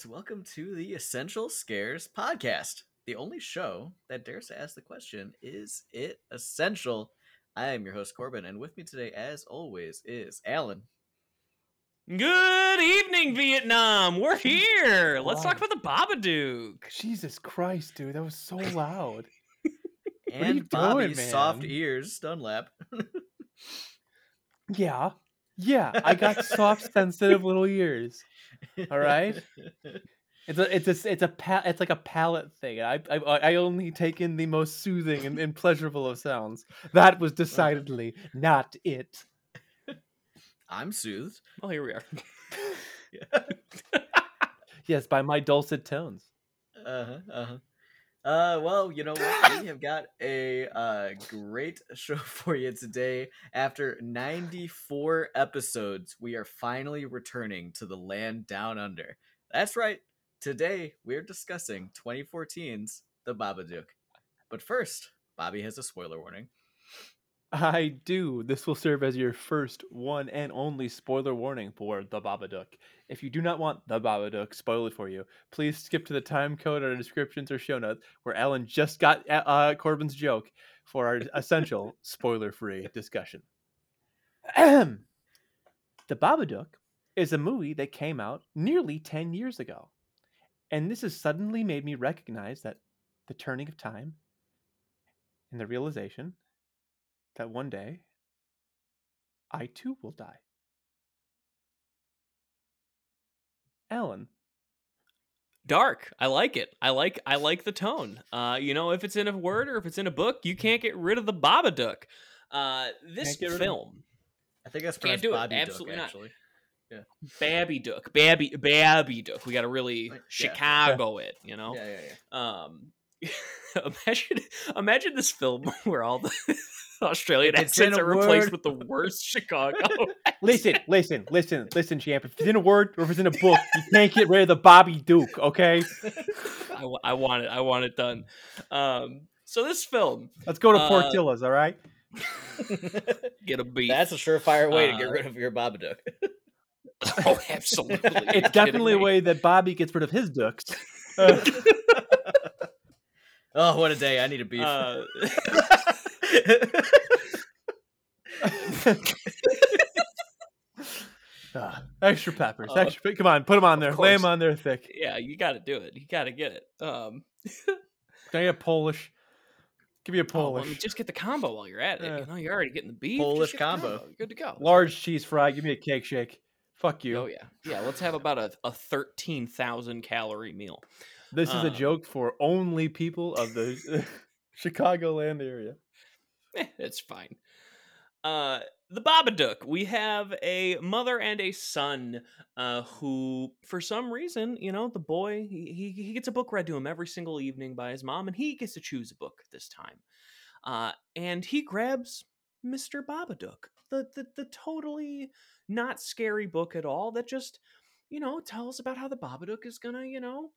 guys. Welcome to the Essential Scares podcast, the only show that dares to ask the question Is it essential? I am your host, Corbin, and with me today, as always, is Alan. Good evening, Vietnam. We're here. Let's talk about the Babadook. Jesus Christ, dude, that was so loud. are you And Bobby doing, Soft man? Ears Dunlap. yeah, yeah, I got soft, sensitive little ears. All right. It's a, it's a, it's a, pa- it's like a palate thing. I, I, I only take in the most soothing and, and pleasurable of sounds. That was decidedly not it. I'm soothed. Well, here we are. Yes, by my dulcet tones. Uh huh. Uh huh. Uh, well, you know what? we have got a uh, great show for you today. After 94 episodes, we are finally returning to the land down under. That's right. Today, we're discussing 2014's The Babadook. But first, Bobby has a spoiler warning. I do. This will serve as your first, one, and only spoiler warning for The Babadook. If you do not want The Babadook spoiled for you, please skip to the time code or descriptions or show notes where Alan just got uh, uh, Corbin's joke for our essential spoiler free discussion. The Babadook is a movie that came out nearly 10 years ago. And this has suddenly made me recognize that the turning of time and the realization that one day I too will die. Alan, Dark. I like it. I like I like the tone. Uh, you know, if it's in a word or if it's in a book, you can't get rid of the Babadook. Uh, this Can't get rid of film, I think that's Can't do it. Bobby Absolutely Dook, not. actually. Babby Dook, Babby Babby Dook. We got to really Like, yeah. Chicago it. You know. Yeah, yeah, yeah. Um, imagine imagine this film where all the Australian If it's accents are replaced word- with the worst Chicago. listen, listen, listen, listen, champ. If it's in a word or if it's in a book, you can't get rid of the Bobby Duke, okay? I, I want it. I want it done. Um, so this film, Let's go to Uh, Portillo's, all right? get a beat. That's a surefire way to get Uh, rid of your Bobby Duke. oh, absolutely. It's definitely a way that Bobby gets rid of his dukes. Uh, oh, what a day! I need a beef. Uh, extra peppers, Uh, extra. Come on, put them on there. Lay them on there thick. yeah, you got to do it. You got to get it. Um, Can I get Polish? Give me a oh, well, Polish. just get the combo while you're at it. Yeah. You know, you're already getting the beef. Polish just get the combo. Good to go. Large cheese fry. Give me a cake shake. Fuck you. Oh yeah, yeah. Let's have about a, a thirteen thousand calorie meal. This is a Um, joke for only people of the Chicagoland area. Eh, it's fine. Uh, the Babadook. We have a mother and a son uh, who, for some reason, you know, the boy, he, he, gets a book read to him every single evening by his mom, and he gets to choose a book this time. Uh, and he grabs Mr. Babadook, the, the, the totally not scary book at all that just, you know, tells about how the Babadook is gonna, you know,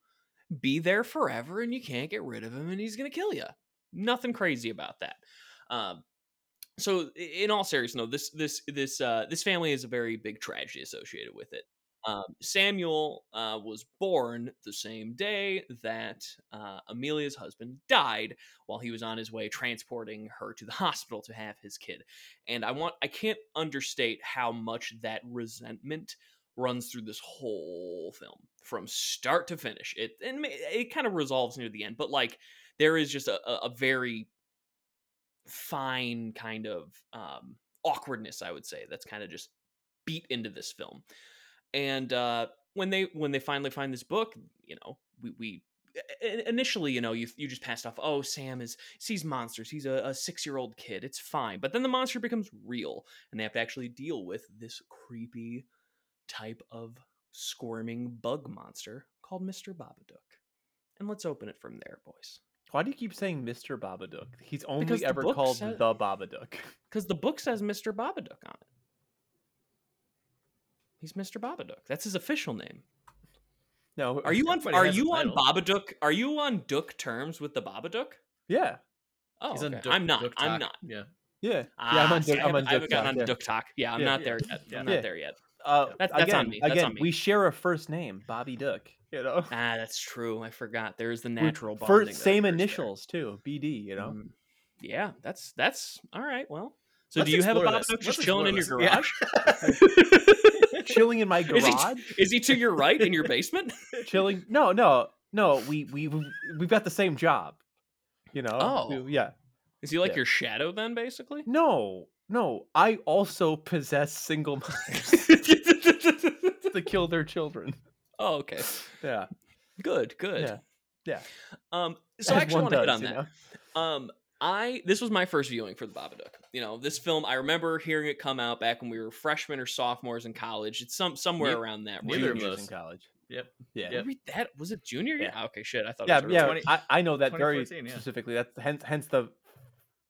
be there forever and you can't get rid of him and he's gonna kill you. Nothing crazy about that. Um, so in all seriousness, no, this this this uh, this family is a very big tragedy associated with it. Um, Samuel uh, was born the same day that uh, Amelia's husband died while he was on his way transporting her to the hospital to have his kid. And I want I can't understate how much that resentment runs through this whole film from start to finish. It and it kind of resolves near the end, but like there is just a, a, a very fine kind of um, awkwardness, I would say, that's kind of just beat into this film. And uh, when they when they finally find this book, you know, we we initially, you know, you you just passed off. Oh, Sam is sees monsters. He's a, a six year old kid. It's fine. But then the monster becomes real, and they have to actually deal with this creepy type of squirming bug monster called Mister Babadook. And let's open it from there, boys. Why do you keep saying Mr. Babadook? He's only Because ever book called said- the Babadook. Because the book says Mr. Babadook on it. He's Mr. Babadook. That's his official name. No, Are you on But are you on. Babadook? Are you on Dook terms with the Babadook? Yeah, Oh, okay. Dook- I'm not. Dook I'm Talk. not. Yeah. yeah, yeah. Ah, I'm on. see, Duck- I I'm haven't, on I haven't Duck gotten Talk, on yeah. Talk. Yeah, I'm Yeah. not Yeah. there yet. I'm Yeah. not there yet. Uh, That's- that's again, on me. That's again, on me. we share a first name, Bobby Duck. You know, Ah, that's true. I forgot. There's the natural for bonding. that same occurs there. initials too, BD. You know, Mm, Yeah, that's that's all right. Well, so Let's do you have a Babadook just chilling in your garage? Yeah. chilling in my Is he- garage. Is he to your right in your basement? chilling. No, no, no. We we we've got the same job. You know. Oh. Yeah. Is he like Yeah. your shadow then, basically? No, no. I also possess single minds to kill their children. Oh, okay. Yeah. Good, good. Yeah. Yeah. Um, so I actually one want to hit on that. know? Um, I this was my first viewing for the Babadook. You know, this film I remember hearing it come out back when we were freshmen or sophomores in college. It's some somewhere Ne- around that. neither range. of us. in college. Yep. Yeah. Yep. That was it junior year. Yeah. Okay, shit. I thought. Yeah, it was yeah. early. 20 I, I know that very yeah. specifically. That's hence hence the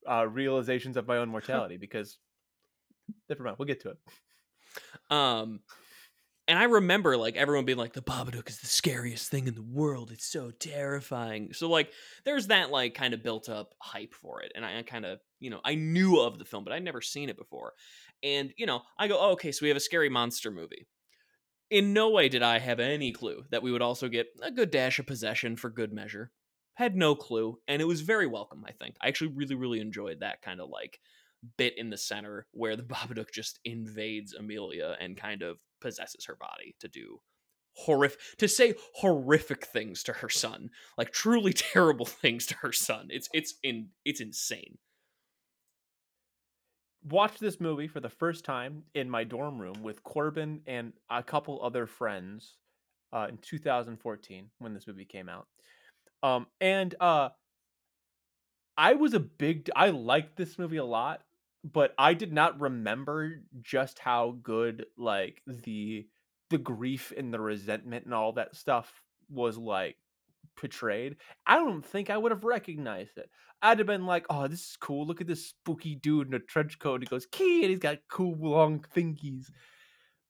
uh, realizations of my own mortality because. Never mind. We'll get to it. Um, and I remember like everyone being like, "The Babadook is the scariest thing in the world. It's so terrifying." So like, there's that like kind of built up hype for it, and I, I kind of you know I knew of the film, but I'd never seen it before. And you know, I go, oh, "Okay, so we have a scary monster movie." In no way did I have any clue that we would also get a good dash of possession for good measure. Had no clue, and it was very welcome. I think I actually really, really enjoyed that kind of like bit in the center where the Babadook just invades Amelia and kind of possesses her body to do horrific to say horrific things to her son like truly terrible things to her son it's it's in it's insane watched this movie for the first time in my dorm room with Corbin and a couple other friends uh, in 2014 when this movie came out. Um, and uh, I was a big, I liked this movie a lot, but I did not remember just how good like the the grief and the resentment and all that stuff was like portrayed. I don't think I would have recognized it. I'd have been like, "Oh, this is cool. Look at this spooky dude in a trench coat. And He goes key, and he's got cool long thingies."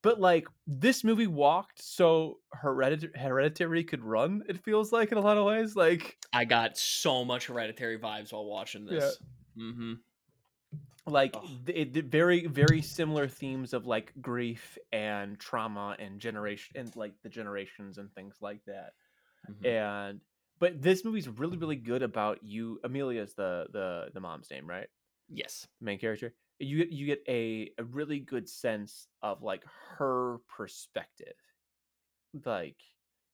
But like this movie walked so hereditary, hereditary could run. It feels like in a lot of ways, like i got so much hereditary vibes while watching this mm-hmm like it, very very similar themes of like grief and trauma and generation and like the generations and things like that. Mm-hmm. And but this movie's really really good about you. Amelia's the the the mom's name, right? yes main character you get you get a, a really good sense of like her perspective like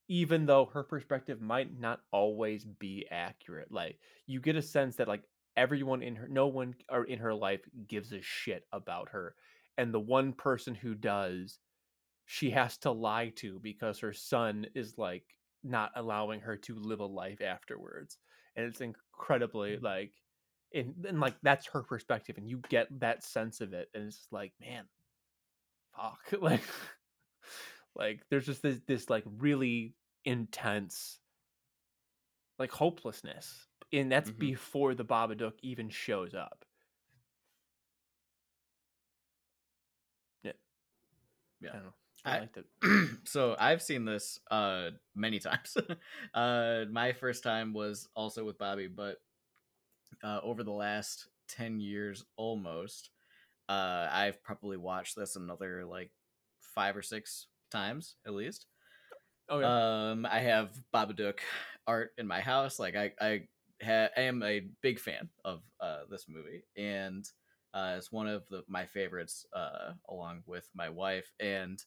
even though her perspective might not always be accurate like you get a sense that like everyone in her no one or in her life gives a shit about her and the one person who does she has to lie to because her son is like not allowing her to live a life afterwards and it's incredibly mm. like and, and like that's her perspective and you get that sense of it and it's like man fuck like like there's just this this like really intense like hopelessness and that's Mhm. before the babadook even shows up yeah Yeah. i don't know i, I- liked it so I've seen this uh many times. uh my first time was also with Bobby, but uh over the last 10 years almost, uh I've probably watched this another like 5 or 6 times at least. oh yeah Um I have Babadook art in my house. Like I I ha- I am a big fan of uh this movie and uh it's one of the my favorites uh along with my wife and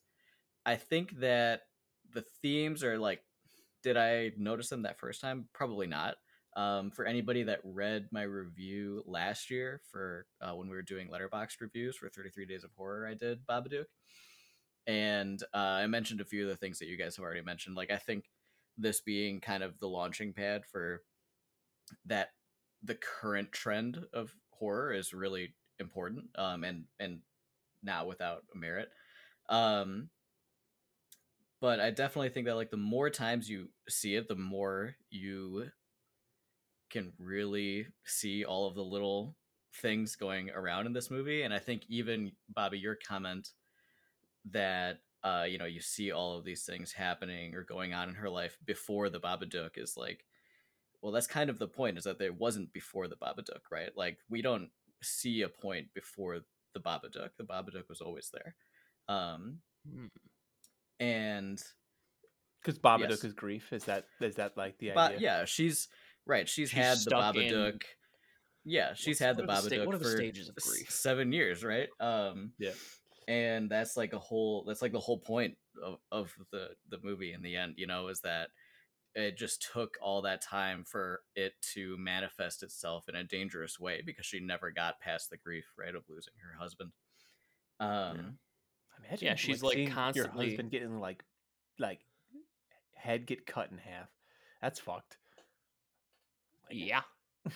I think that the themes are like, did I notice them that first time? Probably not. Um, for anybody that read my review last year for uh, when we were doing Letterboxd reviews for 33 Days of Horror, I did Babadook. And uh, I mentioned a few of the things that you guys have already mentioned. Like, I think this being kind of the launching pad for that, the current trend of horror is really important um, and, and now without merit. Um, but I definitely think that like the more times you see it, the more you can really see all of the little things going around in this movie. And I think even Bobby, your comment that uh, you know, you see all of these things happening or going on in her life before the Babadook is like, well, that's kind of the point is that there wasn't before the Babadook, right? Like we don't see a point before the Babadook. The Babadook was always there. Um, Hmm. and Because Babadook Yes. is grief. Is that is that like the But idea? yeah, she's right. She's, She's had the stuck in- Babadook. Yeah, she's What's- had the what are the sta- Babadook the for stages of grief? seven years, right? Um, Yeah. and that's like a whole. That's like the whole point of, of the the movie. In the end, you know, is that it just took all that time for it to manifest itself in a dangerous way because she never got past the grief, right, of losing her husband. Um, Imagine, Yeah, she's, like, seeing your constantly- husband getting like like head get cut in half. That's fucked. Yeah.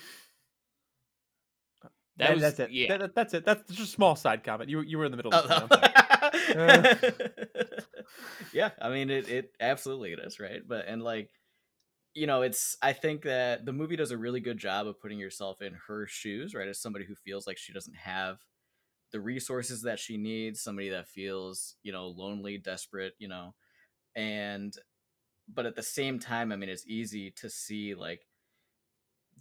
That, was- that's it. yeah. That- that- that's it. That's just a small side comment. You were you were in the middle Oh, of something. I'm yeah, I mean it it absolutely it is, right? But and like you know, it's I think that the movie does a really good job of putting yourself in her shoes, right? As somebody who feels like she doesn't have the resources that she needs, somebody that feels, you know, lonely, desperate, you know. And but at the same time, I mean it's easy to see like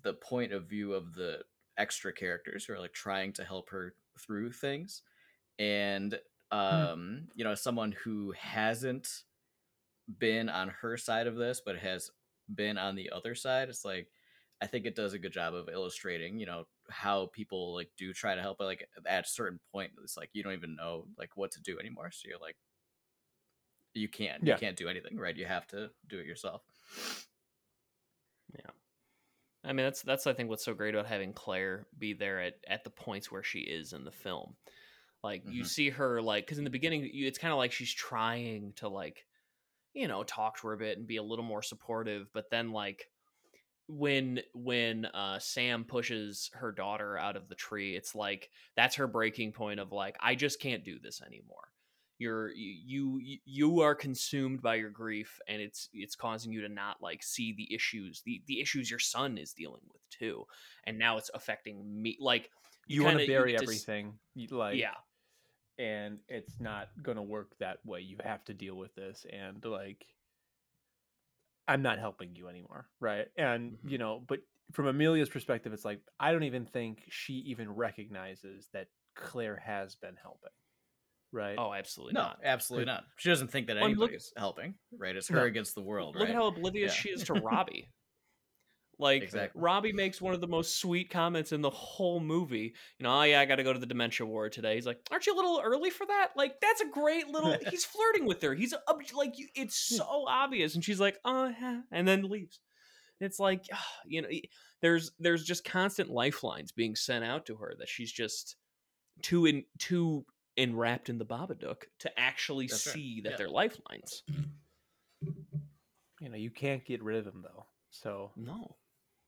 the point of view of the extra characters who are like trying to help her through things and um you know someone who hasn't been on her side of this but has been on the other side it's like i think it does a good job of illustrating you know how people like do try to help but like at a certain point it's like you don't even know like what to do anymore so you're like you can't Yeah. you can't do anything right you have to do it yourself Yeah. I mean, that's that's I think what's so great about having Claire be there at at the points where she is in the film. Like you Mhm. see her like because in the beginning you, it's kind of like she's trying to like you know talk to her a bit and be a little more supportive, but then like when when uh Sam pushes her daughter out of the tree, it's like that's her breaking point of like I just can't do this anymore. You're you you you are consumed by your grief and it's it's causing you to not like see the issues the the issues your son is dealing with too and now it's affecting me like you want to bury get s- everything. You, like yeah and it's not gonna work that way. You have to deal with this, and like, I'm not helping you anymore, right? And Mhm. you know, but from Amelia's perspective, it's like I don't even think she even recognizes that Claire has been helping, right? oh absolutely no not absolutely not she doesn't think that Well, I look- anybody's helping right it's her No. against the world look right at how oblivious Yeah. she is to robbie like Exactly. robbie makes one of the most sweet comments in the whole movie. You know oh yeah i gotta go to the dementia ward today. He's like aren't you a little early for that? Like that's a great little he's flirting with her. He's like it's hmm. so obvious. And she's like oh yeah and then leaves. It's like you know there's there's just constant lifelines being sent out to her that she's just too in too enwrapped in the babadook to actually That's right, see that yeah. they're lifelines. You know, you can't get rid of them though. So no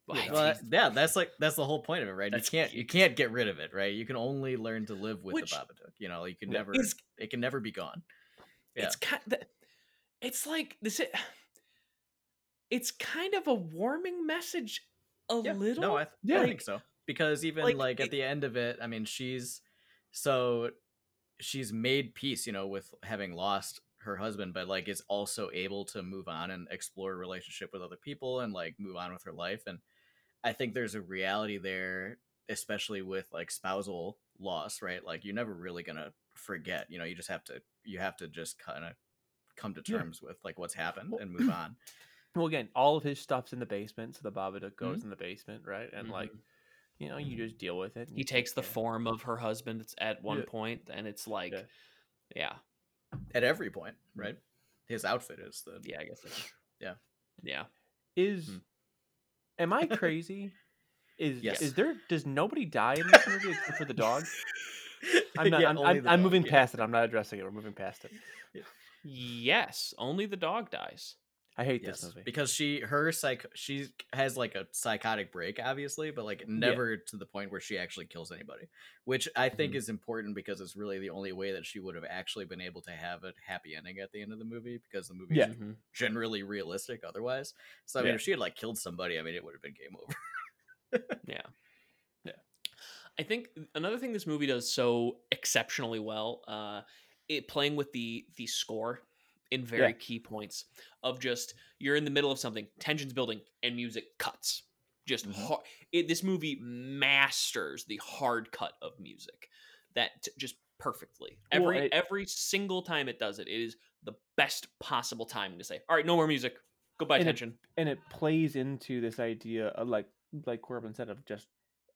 Yeah. Well, that- yeah, that's like that's the whole point of it, right? That's you can't you can't get rid of it, right? You can only learn to live with Which- the Babadook. You know, you can never It's- it can never be gone. Yeah. it's kind of, it's like this i- it's kind of a warming message a Yeah, little No, I, th- Yeah. I think so. Because even like, like, it- at the end of it, I mean, she's so she's made peace, you know, with having lost her husband, but like is also able to move on and explore a relationship with other people and like move on with her life. And I think there's a reality there, especially with like spousal loss, right? Like you're never really gonna forget. You know, you just have to you have to just kind of come to Yeah. terms with like what's happened and move on. well, again, all of his stuff's in the basement, so the Babadook Mm-hmm. goes in the basement, right? And like, Mhm. you know, you just deal with it. he takes the care. form of her husband at one Yeah. point, and it's like Yeah. yeah At every point, right? His outfit is the yeah i guess that's Yeah. yeah Is Hmm. Am I crazy? Is Yes. is there does nobody die in this movie except for the dog? I'm not. Yeah, I'm, I'm, I'm dog, moving yeah. past it. I'm not addressing it. We're moving past it. yes only the dog dies I hate Yes, this movie. because she her psych she has like a psychotic break, obviously, but like never to the point where she actually kills anybody, which I think Mhm. is important because it's really the only way that she would have actually been able to have a happy ending at the end of the movie because the movie Yeah. is Mhm. generally realistic otherwise. So I mean, Yeah. if she had like killed somebody, I mean, it would have been game over. Yeah. Yeah. I think another thing this movie does so exceptionally well, uh, it playing with the the score in very Yeah. key points of just you're in the middle of something, tensions building, and music cuts. Just Mhm. har- it, this movie masters the hard cut of music that t- just perfectly. Well, Every every single time it does it, it is the best possible timing to say, "All right, no more music. Goodbye, And it- tension." and it plays into this idea of like like Corbin said of just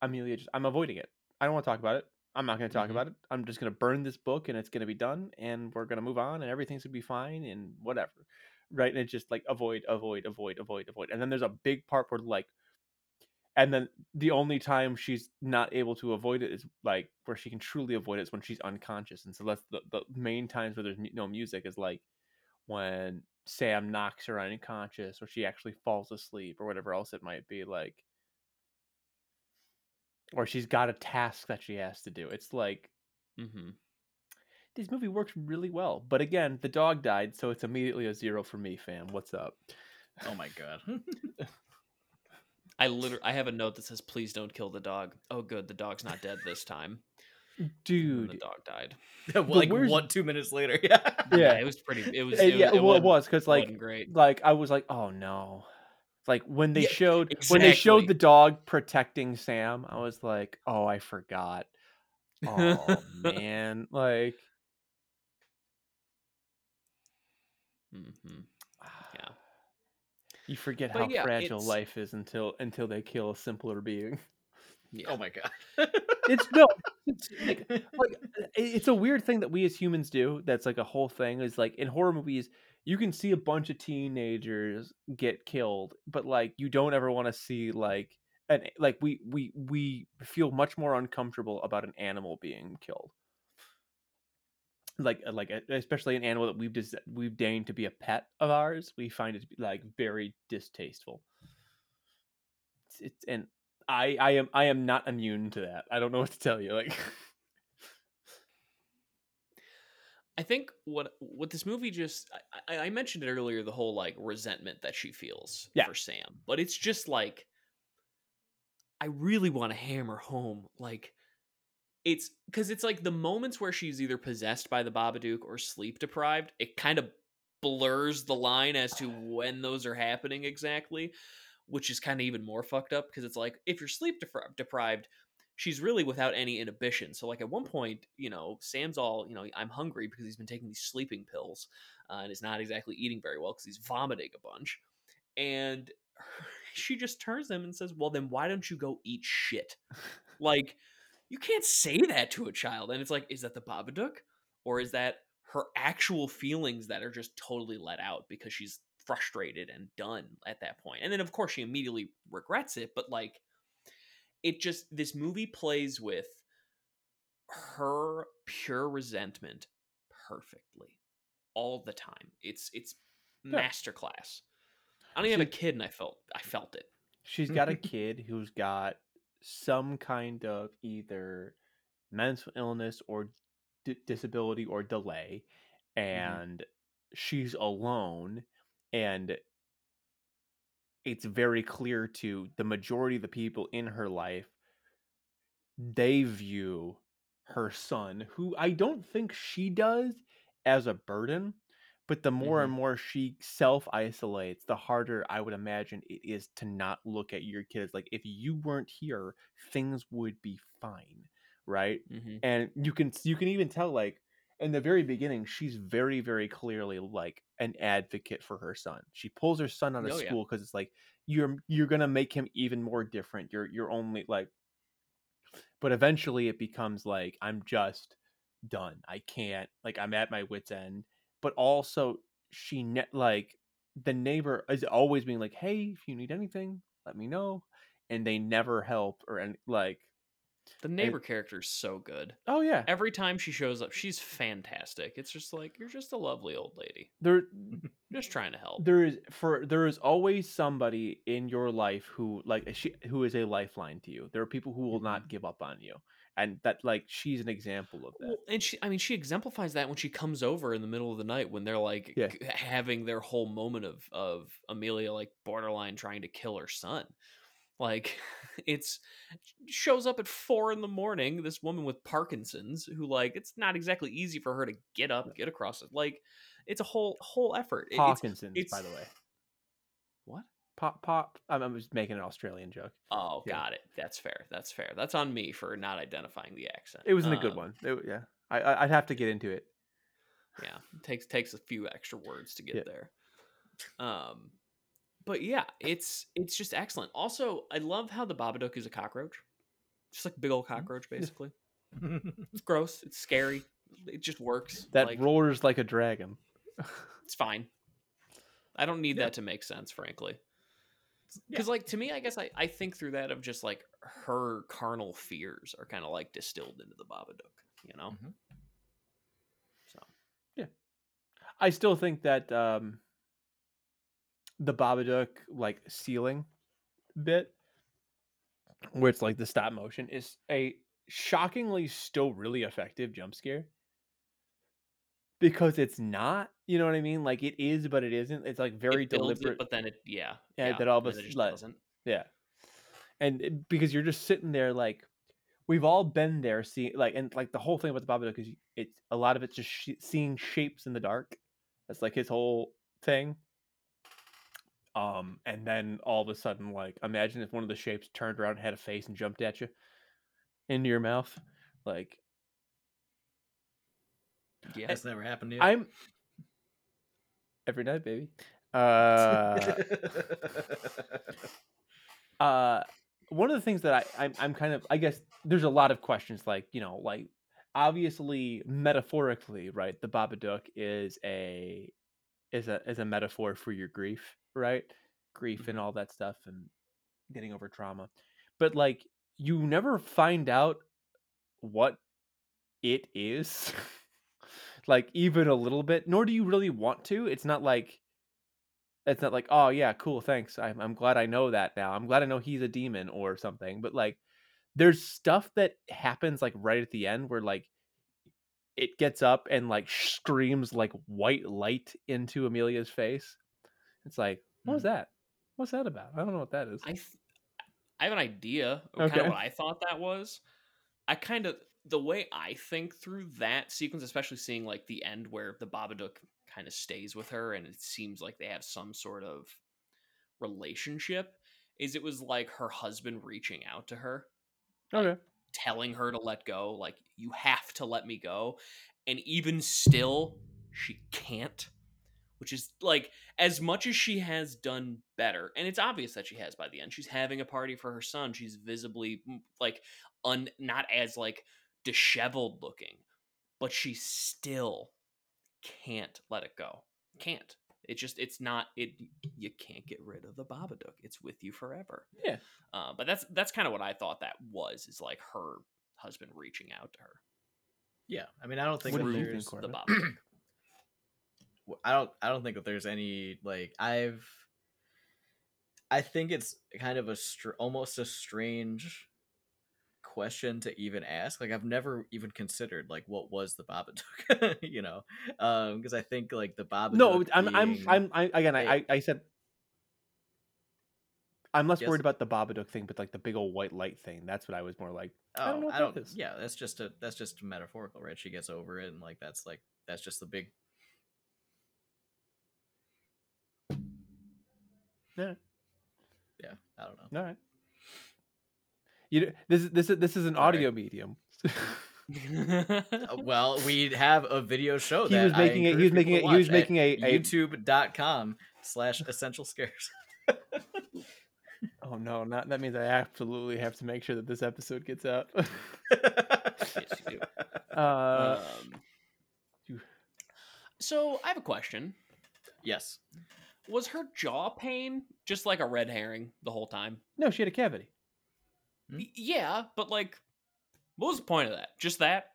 Amelia just I'm avoiding it. I don't want to talk about it. I'm not going to talk Mhm. about it. I'm just going to burn this book and it's going to be done and we're going to move on and everything's going to be fine and whatever. Right? And it's just like avoid, avoid, avoid, avoid, avoid. And then there's a big part where like and then the only time she's not able to avoid it is like where she can truly avoid it is when she's unconscious. And so that's the, the main times where there's no music is like when Sam knocks her unconscious or she actually falls asleep or whatever else it might be like or she's got a task that she has to do. It's like Mm-hmm. this movie works really well. But again, the dog died, so it's immediately a zero for me, fam. What's up? Oh my god. I literally I have a note that says, "Please don't kill the dog." Oh, good, the dog's not dead this time. Dude. the dog died. like where's- one two minutes later. Yeah. Yeah. it was pretty. It was. Uh, It, yeah, was, it well, it wasn't- because like great. like I was like, oh no. Like when they Yeah, showed when they showed the dog protecting Sam, I was like, oh, I forgot. Oh man, like hmm Yeah. You forget But how yeah, fragile it's- life is until until they kill a simpler being. Yeah. Oh my god. It's no, it's like, like it's a weird thing that we as humans do. That's like a whole thing. Is like in horror movies, you can see a bunch of teenagers get killed, but like you don't ever want to see like an like we we we feel much more uncomfortable about an animal being killed. Like like especially an animal that we've des- we've deigned to be a pet of ours, we find it to be like very distasteful. It's, it's and I I am I am not immune to that. I don't know what to tell you. Like I think what what this movie just I, I mentioned it earlier the whole like resentment that she feels Yeah. for Sam, but it's just like I really want to hammer home like it's because it's like the moments where she's either possessed by the Babadook or sleep deprived. It kind of blurs the line as to when those are happening exactly, which is kind of even more fucked up because it's like if you're sleep depri- deprived, she's really without any inhibition. So like at one point, you know, Sam's all, you know, I'm hungry because he's been taking these sleeping pills uh, and is not exactly eating very well because he's vomiting a bunch. And she just turns to him and says, "Well, then why don't you go eat shit?" like you can't say that to a child. And it's like, is that the Babadook or is that her actual feelings that are just totally let out because she's frustrated and done at that point? And then of course she immediately regrets it, but like it just this movie plays with her pure resentment perfectly all the time. It's it's Yeah. masterclass. I don't even have a kid and I felt I felt it. she's got a kid who's got some kind of either mental illness or d- disability or delay mm-hmm. and she's alone and it's very clear to the majority of the people in her life they view her son who i don't think she does as a burden but the more and more she self isolates the harder i would imagine it is to not look at your kids like if you weren't here things would be fine right Mm-hmm. and you can you can even tell like in the very beginning she's very very clearly like an advocate for her son. She pulls her son out of Oh, school because it's like you're you're gonna make him even more different. You're you're only like but eventually it becomes like i'm just done. I can't like i'm at my wits end. But also she ne- like the neighbor is always being like hey if you need anything let me know and they never help or any like The neighbor character is so good. oh yeah Every time she shows up, she's fantastic. It's just like you're just a lovely old lady, there just trying to help. there is for there is always somebody in your life who like she who is a lifeline to you there are people who will not mm-hmm. give up on you and that like she's an example of that Well, and she, I mean, she exemplifies that when she comes over in the middle of the night when they're like Yeah. g- having their whole moment of of Amelia like borderline trying to kill her son. Like, it's shows up at four in the morning. This woman with Parkinson's, who like it's not exactly easy for her to get up, get across it. Like, it's a whole whole effort. It- it's- Parkinson's by the way What? pop pop I'm, I'm just making an Australian joke Oh, Yeah. got it. That's fair. That's fair. That's on me for not identifying the accent. it wasn't a good Um, one It- yeah I, I I'd have to get into it. yeah it takes takes a few extra words to get Yeah. there um but yeah it's it's just excellent. Also i love how the babadook is a cockroach. Just like a big old cockroach basically. It's gross it's scary it just works That like, roars like a dragon. it's fine. I don't need Yeah. that to make sense frankly. Because like to me i guess I, I think through that of just like her carnal fears are kind of like distilled into the babadook you know? Mhm. so. Yeah. I still think that um, the Babadook like ceiling bit, where it's like the stop motion, is a shockingly still really effective jump scare. Because it's not, you know what I mean? Like it is, but it isn't. It's like very it deliberate. it, but then it yeah Yeah, that all of and a it just doesn't Yeah. And it- because you're just sitting there like we've all been there seeing like and like the whole thing about the Babadook is it's a lot of it's just sh- seeing shapes in the dark. That's like his whole thing. Um and then all of a sudden like imagine if one of the shapes turned around and had a face and jumped at you into your mouth. Like yeah That's never happened to you. I'm every night, baby. Uh uh one of the things that I I'm, I'm kind of I guess there's a lot of questions like you know like obviously metaphorically right the Babadook is a is a is a metaphor for your grief right? Grief and mm-hmm. all that stuff and getting over trauma. But like you never find out what it is like even a little bit nor do you really want to. It's not like it's not like oh yeah cool thanks. I'm, I'm glad i know that now. I'm glad i know he's a demon or something. But like there's stuff that happens like right at the end where like it gets up and like screams like white light into amelia's face it's like what was mm-hmm. that what's that about i don't know what that is I th- I have an idea of kind of what I thought that was. I kind of the way I think through that sequence, especially seeing like the end where the Babadook kind of stays with her, and it seems like they have some sort of relationship. Is it was like her husband reaching out to her, okay telling her to let go, like you have to let me go, and even still she can't. Which is like as much as she has done better, and it's obvious that she has by the end. She's having a party for her son. She's visibly like un not as like disheveled looking, but she still can't let it go. Can't. It just it's not it. You can't get rid of the Babadook. It's with you forever. Yeah. Uh, but that's that's kind of what I thought that was. Is like her husband reaching out to her yeah, I mean, I don't think What that do you there's. think, the Corbin? Babadook. I don't. I don't think that there's any like I've. I think it's kind of a str- almost a strange question to even ask. Like I've never even considered like what was the Babadook, you know, Um because I think like the Babadook. no i'm i'm i'm I, again I, a- I i said i'm less Yes. worried about the babadook thing but like the big old white light thing that's what i was more like Oh, I don't know I don't. is. Yeah, that's just a that's just metaphorical, right? She gets over it, and like that's like that's just the big. Yeah. Yeah, I don't know. all right you know, this is this is this is an Sorry. audio medium Uh, well, we have a video show he that was making it he was making it he was making a, a youtube.com slash essential scares oh no not that means i absolutely have to make sure that this episode gets out yes, you do. uh Um, so I have a question. yes Was her jaw pain just like a red herring the whole time? no she had a cavity Hmm? Yeah, but like, what was the point of that? Just that?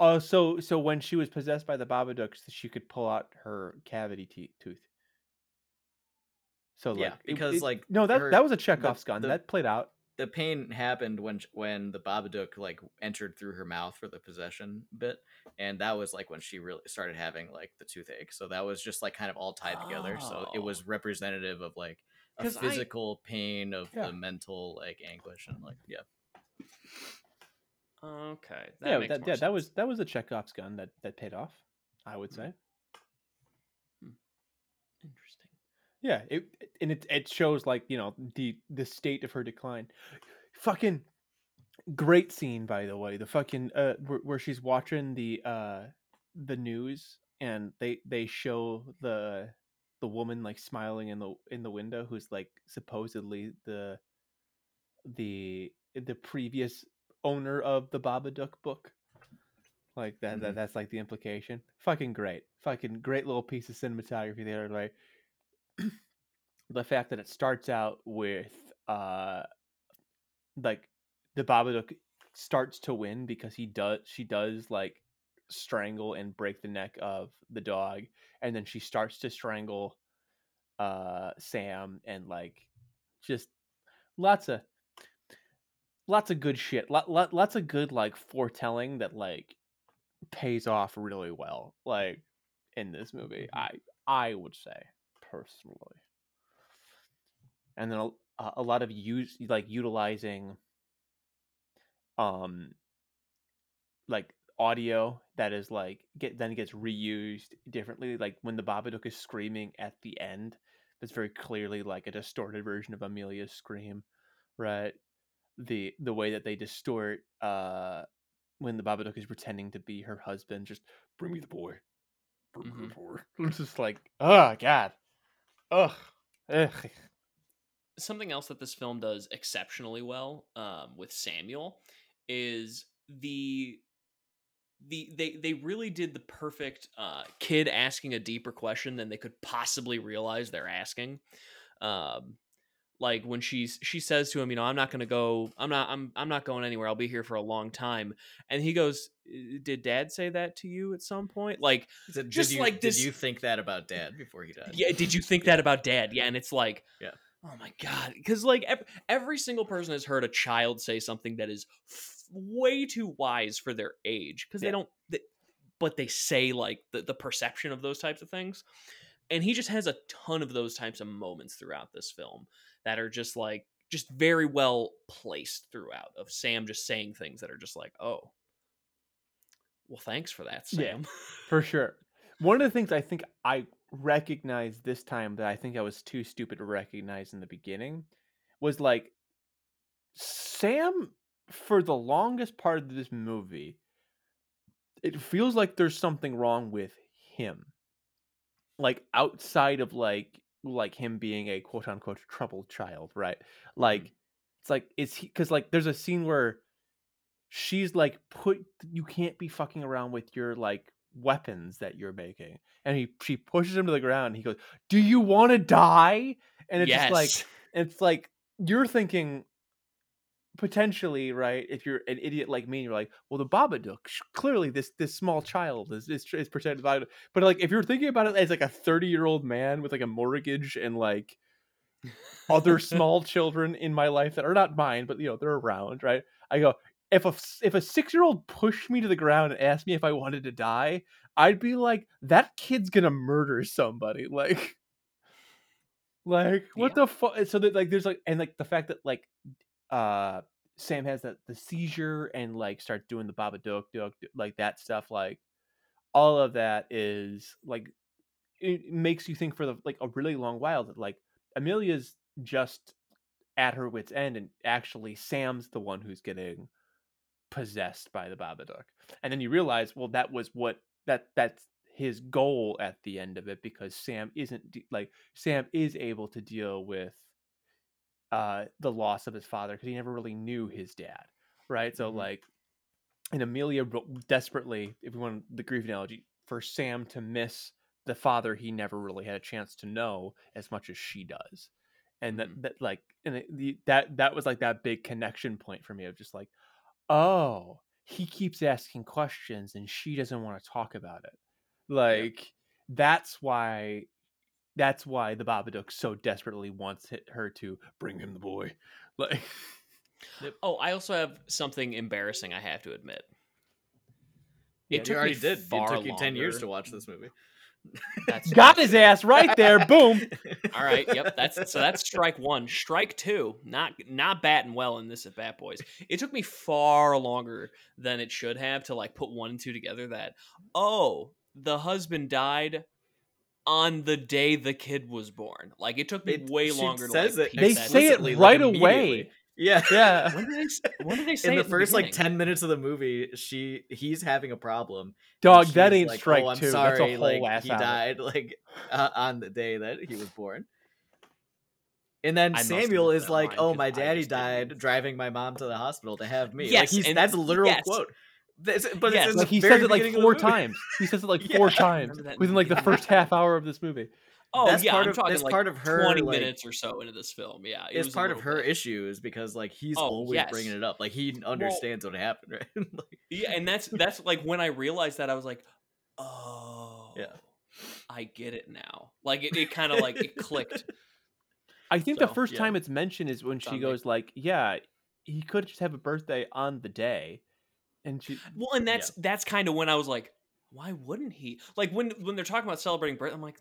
oh so so when she was possessed by the babadook she could pull out her cavity te- tooth so like Yeah, because, it- like, no that her- that was a chekhov's gun the- that played out the pain happened when when the babadook like entered through her mouth for the possession bit and that was like when she really started having like the toothache so that was just like kind of all tied together so it Oh. was representative of like a 'Cause I- physical pain of Yeah. the mental like anguish and like yeah Okay. That yeah, that, more yeah, that was that was a Chekhov's gun that that paid off. I would mm-hmm. say. interesting. Yeah, it and it it shows like you know the the state of her decline. Fucking great scene by the way. The fucking uh where, where she's watching the uh the news and they they show the the woman like smiling in the in the window who's like supposedly the the the previous owner of the Babadook book. Like that, that Mhm. that's like the implication. Fucking great. Fucking great little piece of cinematography there. Like the fact that it starts out with uh like the Babadook starts to win because he does she does like strangle and break the neck of the dog and then she starts to strangle uh Sam and like just lots of lots of good shit lot, lot, lots of good like foretelling that like pays off really well like in this movie Mhm. i i would say personally. And then a, a- lot of use like utilizing um like audio that is like get then gets reused differently like when the babadook is screaming at the end that's very clearly like a distorted version of amelia's scream right? The the way that they distort uh when the babadook is pretending to be her husband just bring me the boy. Bring me the boy. It's just like oh god ugh Ugh. something else that this film does exceptionally well um, with Samuel is the the they they really did the perfect uh, kid asking a deeper question than they could possibly realize they're asking. Um, like when she's she says to him, you know, I'm not going to go. I'm not. I'm. I'm not going anywhere. I'll be here for a long time. And he goes, "Uh, "Did Dad say that to you at some point?" Like, said, Just did you, like this- Did you think that about Dad before he died? yeah, did you think that about dad? Yeah, and it's like, Yeah. oh my god, because like ev- every single person has heard a child say something that is f- way too wise for their age because Yeah. they don't, th- but they say like the, the perception of those types of things, and he just has a ton of those types of moments throughout this film that are just like just very well placed throughout of Sam just saying things that are just like, oh. Well, thanks for that, Yeah. Sam. For sure. One of the things I think I recognized this time that I think I was too stupid to recognize in the beginning was like Sam for the longest part of this movie it feels like there's something wrong with him. Like outside of like like him being a quote unquote troubled child, right? Mm-hmm. Like it's like is he cuz like there's a scene where she's like put you can't be fucking around with your like weapons that you're making. And he she pushes him to the ground and he goes do you want to die? And it's just like it's like you're thinking potentially right if you're an idiot like me and you're like well the babadook clearly this this small child is is, is protected by it but like if you're thinking about it as like a 30 year old man with like a mortgage and like other small children in my life that are not mine but you know they're around right i go if a if a six year old pushed me to the ground and asked me if i wanted to die i'd be like that kid's gonna murder somebody like like what the fuck so that like there's like and like the fact that like uh sam has that the seizure and like starts doing the babadook dook like that stuff like all of that is like it makes you think for the like a really long while that like amelia's just at her wits end and actually sam's the one who's getting possessed by the babadook and then you realize well that was what that that's his goal at the end of it because sam isn't de- like sam is able to deal with uh the loss of his father because he never really knew his dad right? So Mhm. like and amelia desperately if we want the grief analogy for sam to miss the father he never really had a chance to know as much as she does. And that, that like and it, the, that that was like that big connection point for me of just like oh he keeps asking questions and she doesn't want to talk about it. Like that's why that's why the babadook so desperately wants her to bring him the boy like Oh, I also have something embarrassing I have to admit. Yeah, It you took already me did. far it took you ten years to watch this movie. That's got his ass right there boom All right, yep. That's so that's strike one. Strike two, not not batting well in this at Bat Boys. It took me far longer than it should have to like put one and two together. That oh, the husband died on the day the kid was born. Like it took me It- way she longer. says to, like, it piece they that say it explicitly, together. like, right away. Yeah. Yeah. When did they? When did they say In the it first like 10 minutes of the movie, she he's having a problem. Dog, that ain't like, strike oh, I'm two. Sorry, That's a whole like, ass he out. died like uh, on the day that he was born. And then I Samuel is like, line "Oh, 'cause my daddy just didn't died driving my mom to the hospital to have me." like Yes, he's and- that's a literal yes. quote. That's- but Yes. Like he says it like beginning of the four times. He says it like Yeah. four I times remember that in within like the first half hour of this movie. Oh That's yeah, part I'm of- talking that's like part of her, twenty like- minutes or so into this film. Yeah, it It's was part of her bit. is because like he's Oh, always yes. bringing it up. Like he understands what happened, right? like, Yeah, and that's that's like when I realized that I was like, oh, yeah, I get it now. Like it, it kind of like it clicked. I think So, the first yeah. time it's mentioned is when It's she on me. goes like, "Yeah, he could just have a birthday on the day," and she Well, and that's that's kind of when I was like, why wouldn't he? Like when when they're talking about celebrating birthday, I'm like,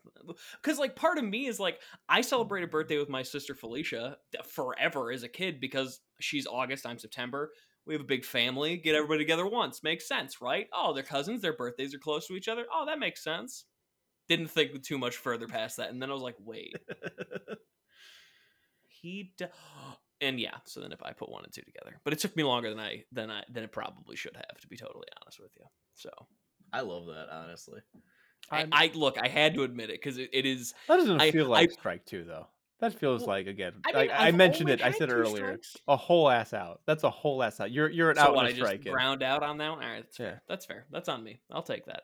because like part of me is like, I celebrated birthday with my sister Felicia forever as a kid because she's August, I'm September. We have a big family. Get everybody together once makes sense, right? Oh, they're cousins. Their birthdays are close to each other. Oh, that makes sense. Didn't think too much further past that, and then I was like, wait, he. D- and yeah, so then if I put one and two together, but it took me longer than I than I than it probably should have, to be totally honest with you. So I love that honestly. I, I'm- look, I had to admit it because it, it is. that doesn't I- feel like I- like strike two though. That feels Well, like again. I mean, like, I mentioned it. I said two earlier. strikes. A whole ass out. That's a whole ass out. You're you're an So out what? and I a just strike. ground out on that one. All right, that's Yeah. fair. That's fair. That's on me. I'll take that.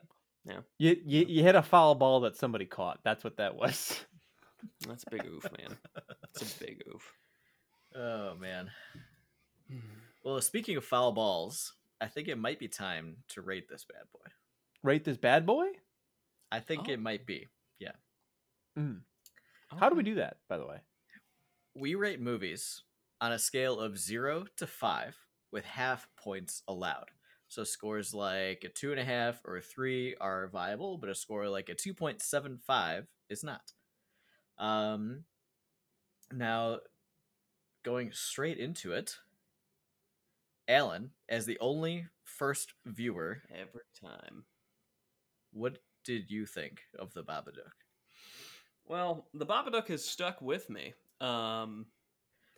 You, you you hit a foul ball that somebody caught. That's what that was. That's a big oof, man. It's a big oof. Oh man. Well, speaking of foul balls, I think it might be time to rate this bad boy. Rate this bad boy. I think Oh. it might be. Yeah. How do we do that? By the way. We rate movies on a scale of zero to five, with half points allowed. So scores like a two and a half or a three are viable, but a score like a two point seven five is not. Um, now, going straight into it, Alan, as the only first viewer, Every time. what did you think of the Babadook? Well, the Babadook has stuck with me. Um,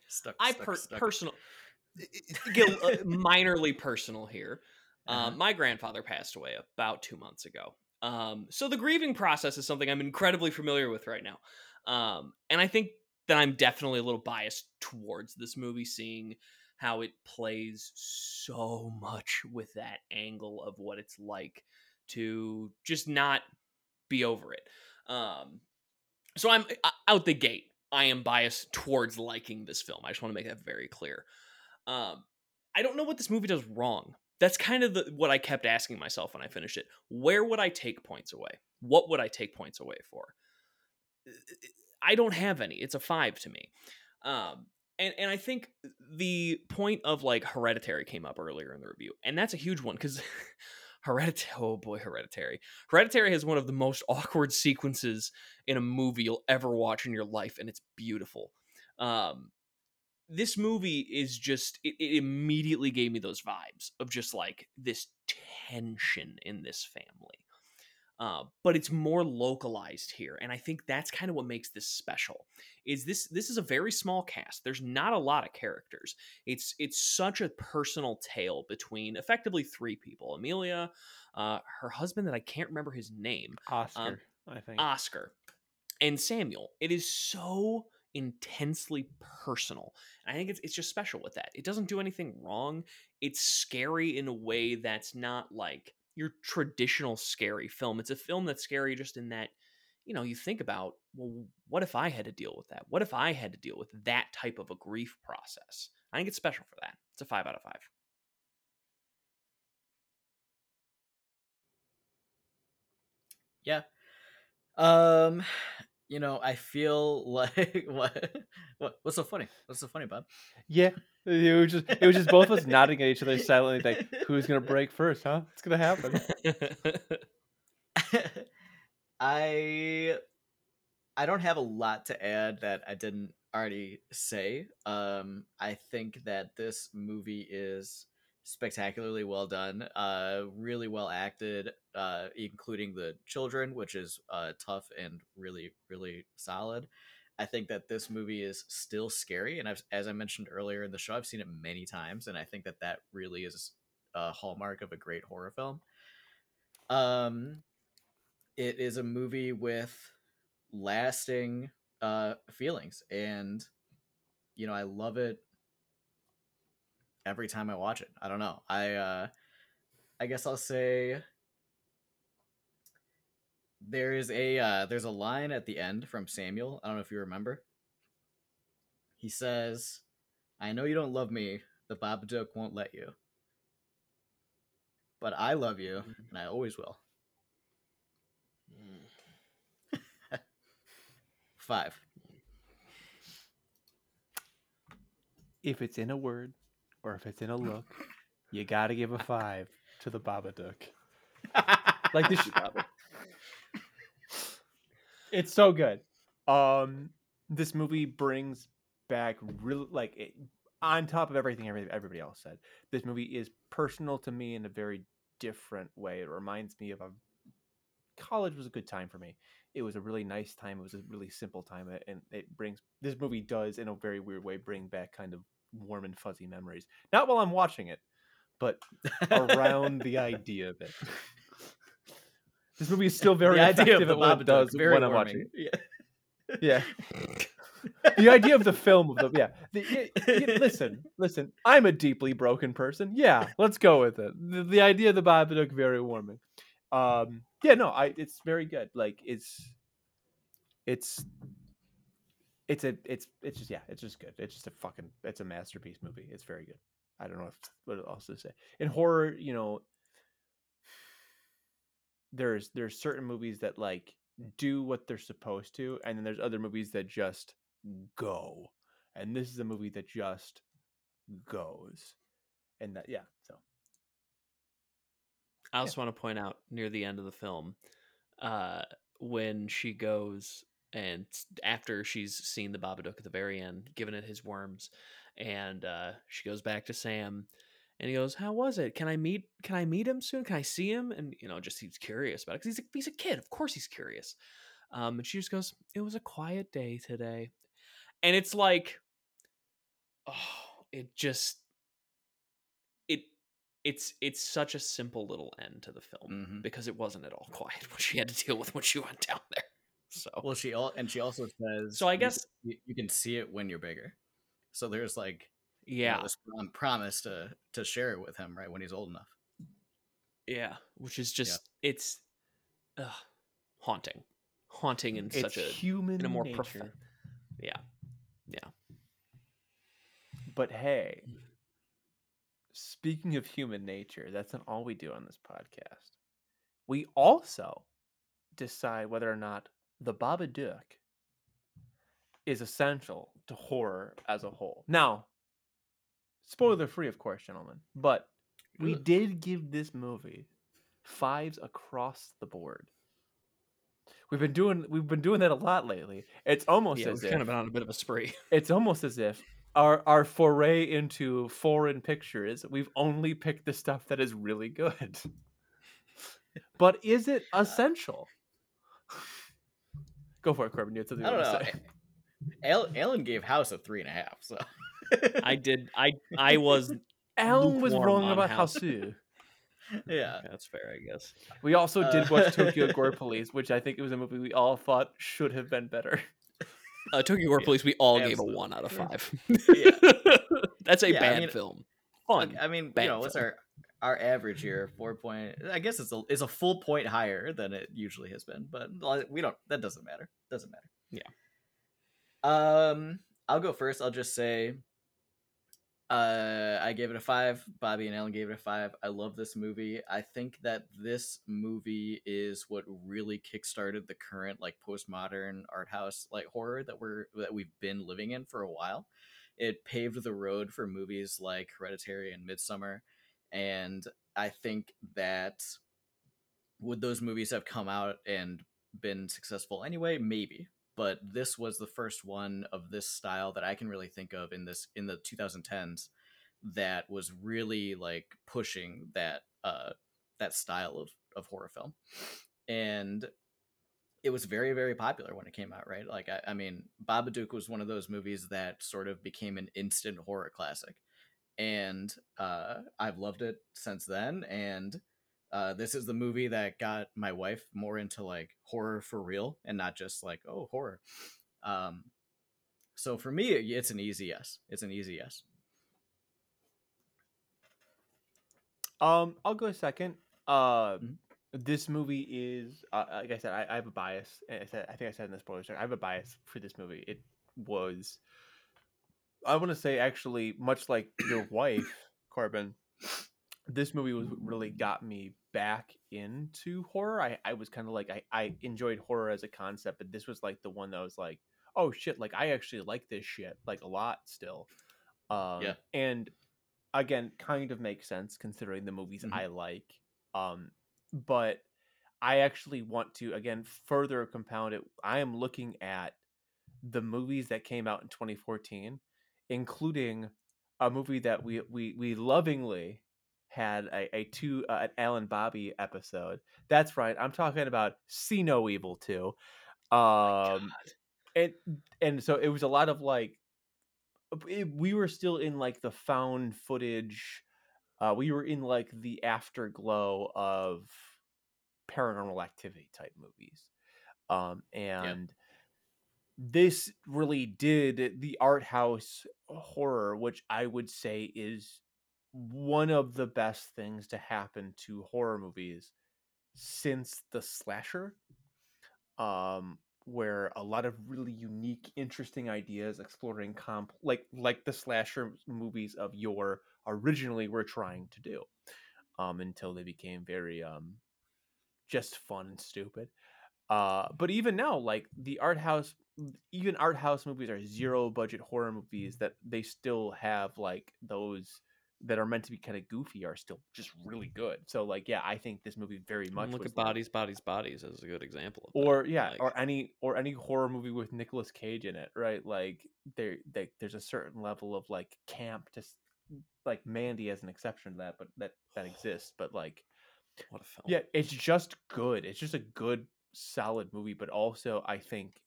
Stuck. I stuck, per- stuck. personal, get uh, minorly personal here. Um, Uh-huh. my grandfather passed away about two months ago. Um, so the grieving process is something I'm incredibly familiar with right now. Um, and I think that I'm definitely a little biased towards this movie, seeing how it plays so much with that angle of what it's like to just not be over it. Um, so I'm uh, out the gate. I am biased towards liking this film. I just want to make that very clear. Um, I don't know what this movie does wrong. That's kind of the, what I kept asking myself when I finished it. Where would I take points away? What would I take points away for? I don't have any. It's a five to me. Um, and and I think the point of like Hereditary came up earlier in the review, and that's a huge one because Hereditary. Oh boy, Hereditary. Hereditary has one of the most awkward sequences in a movie you'll ever watch in your life, and it's beautiful. Um, this movie is just it, it immediately gave me those vibes of just like this tension in this family uh, but it's more localized here and i think that's kind of what makes this special is this this is a very small cast there's not a lot of characters it's it's such a personal tale between effectively three people amelia uh, her husband that i can't remember his name Oscar, I think. Oscar and Samuel. It is so intensely personal. And I think it's it's just special with that. It doesn't do anything wrong. It's scary in a way that's not like your traditional scary film. It's a film that's scary just in that you know, you think about, well, what if I had to deal with that? What if I had to deal with that type of a grief process? I think it's special for that. It's a 5 out of 5. Yeah. Um, you know, I feel like what what what's so funny? What's so funny, Bob? yeah, it was just it was just both of us nodding at each other silently, like, "Who's gonna break first, huh? It's gonna happen." I I don't have a lot to add that I didn't already say. Um, I think that this movie is spectacularly well done, uh, really well acted, uh, including the children, which is uh, tough and really, really solid. I think that this movie is still scary, and I've, as I mentioned earlier in the show, I've seen it many times, and I think that that really is a hallmark of a great horror film. Um, it is a movie with lasting uh feelings, and you know I love it every time I watch it. I don't know. I uh, I guess I'll say there is a uh, there's a line at the end from Samuel. I don't know if you remember. He says, "I know you don't love me. The Babadook won't let you, but I love you, and I always will." Five. If it's in a word or if it's in a look, you got to give a five to the Babadook. Like this, it's so good. Um, this movie brings back really like it, on top of everything everybody else said. This movie is personal to me in a very different way. It reminds me of a college was a good time for me. It was a really nice time. It was a really simple time, and it brings this movie does in a very weird way bring back kind of warm and fuzzy memories. Not while I'm watching it, but around the idea of it. This movie is still very the idea of the at what it does very when I'm watching. Yeah. it. Yeah, the idea of the film of the yeah. The, y- y- listen, listen. I'm a deeply broken person. Yeah, let's go with it. The, the idea of the Babadook very warming. Um, yeah, no, I. It's very good. Like it's, it's, it's a, it's, it's just yeah, it's just good. It's just a fucking, it's a masterpiece movie. It's very good. I don't know if, what else to say. In horror, you know, there's there's certain movies that like do what they're supposed to, and then there's other movies that just go. And this is a movie that just goes. And that yeah, so I also want to point out near the end of the film, uh, when she goes and after she's seen the Babadook at the very end, giving it his worms, and uh, she goes back to Sam, and he goes, "How was it? Can I meet? Can I meet him soon? Can I see him?" And you know, just he's curious about it because he's a, he's a kid. Of course, he's curious. Um, and she just goes, "It was a quiet day today," and it's like, oh, it just it it's it's such a simple little end to the film Mhm. because it wasn't at all quiet when she had to deal with when she went down there. So Well, she all and she also says. So I guess- you, you can see it when you're bigger. So there's like you know, yeah, this prom- promise to to share it with him right when he's old enough. yeah, which is just it's ugh, haunting, haunting in it's such a human in a more nature. profound. Yeah, yeah. But hey, speaking of human nature, that's not all we do on this podcast. We also decide whether or not the Babadook is essential to horror as a whole. Now, hmm. spoiler free, of course, gentlemen, but we Good. did give this movie fives across the board. We've been doing we've been doing that a lot lately. It's almost Yeah, as we've if kind of been on a bit of a spree. it's almost as if our our foray into foreign pictures we've only picked the stuff that is really good but is it essential go for it corbin you have something I you don't want know. to say Al- Alan gave House a three and a half. So I did. I I was. alan was wrong about House. House. yeah. That's fair, I guess. we also did Uh, watch tokyo gore police which i think it was a movie we all thought should have been better Uh, Tokyo Gore Yeah, Police, we all gave a one out of five. Yeah. That's a Yeah, I bad mean, film. Look, Fun. I mean, bad you know, what's film. our our average here? Four point. I guess it's a it's a full point higher than it usually has been, but we don't. That doesn't matter. Doesn't matter. Yeah. Um, I'll go first. I'll just say, uh, I gave it a five. Bobby and Ellen gave it a five. I love this movie. I think that this movie is what really kickstarted the current like postmodern art house like horror that we're that we've been living in for a while. It paved the road for movies like Hereditary and Midsommar, and I think that would those movies have come out and been successful anyway? Maybe, but this was the first one of this style that I can really think of in this in the 2010s that was really like pushing that uh that style of of horror film. And it was very very popular when it came out right like i, I mean babadook was one of those movies that sort of became an instant horror classic and uh, i've loved it since then and uh, this is the movie that got my wife more into like horror for real and not just like oh horror um, so for me it's an easy yes it's an easy yes Um, I'll go second. Uh, Mhm. this movie is uh, like I said, I, I have a bias. I said I think I said in the spoilers. I have a bias for this movie. It was, I want to say, actually, much like your wife, Corbin. This movie was really got me back into horror. I, I was kind of like I, I enjoyed horror as a concept, but this was like the one that was like, oh shit, like I actually like this shit like a lot still. Um, Yeah. and again, kind of makes sense considering the movies Mhm. I like. Um, but I actually want to again further compound it. I am looking at the movies that came out in 2014, including a movie that we we we lovingly had a, a two uh, an Alan Bobby episode. That's right. I'm talking about See No Evil 2. Um and and so it was a lot of like it, we were still in like the found footage uh we were in like the afterglow of paranormal activity type movies um and this really did the art house horror which i would say is one of the best things to happen to horror movies since the slasher um where a lot of really unique interesting ideas exploring comp like like the slasher movies of your originally were trying to do um until they became very um just fun and stupid. Uh but even now like the art house even art house movies are mm-hmm. zero budget horror movies mm-hmm. that they still have like those that are meant to be kind of goofy are still just really good so like yeah i think this movie very much look at like- bodies, bodies, bodies as a good example. Of that. or yeah Like- or any or any horror movie with Nicolas Cage in it right like there they, there's a certain level of like camp just like Mandy as an exception to that but that that exists but like what a film! yeah it's just good it's just a good solid movie but also I think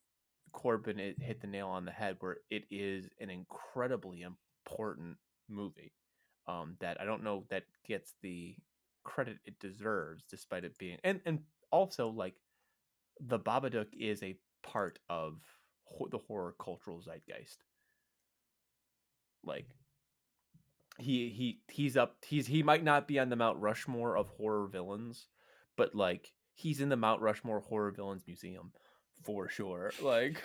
Corbin it hit the nail on the head where it is an incredibly important movie um that I don't know that gets the credit it deserves despite it being and and also like the Babadook is a part of ho- the horror cultural zeitgeist. Like he he he's up he's he might not be on the Mount Rushmore of horror villains, but like he's in the Mount Rushmore horror villains museum for sure. Like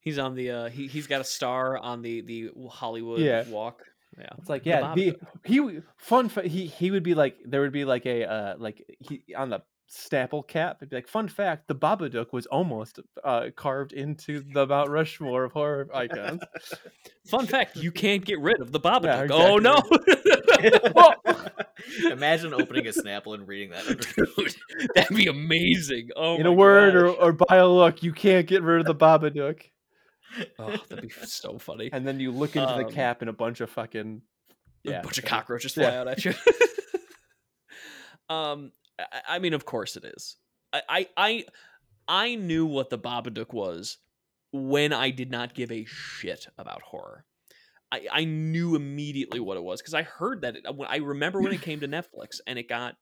He's on the uh he he's got a star on the the Hollywood Yeah. walk. Yeah. it's like yeah, the, Babadook. he fun fa- he he would be like there would be like a uh like he on the staple cap it'd be like fun fact the Babadook was almost uh carved into the Mount Rushmore of horror icons. Fun fact, you can't get rid of the Babadook. Yeah, Oh no. Imagine opening a Snapple and reading that. Dude, that'd be amazing. Oh in a word or, gosh. or by a look, you can't get rid of the Babadook. Oh, that'd be so funny. And then you look into the Um, cap and a bunch of fucking yeah, a bunch of cockroaches fly Yeah. out at you. um, I, I mean, of course it is. I, I, I, I knew what the Babadook was when I did not give a shit about horror. I, I knew immediately what it was because I heard that. It, I remember when it came to Netflix and it got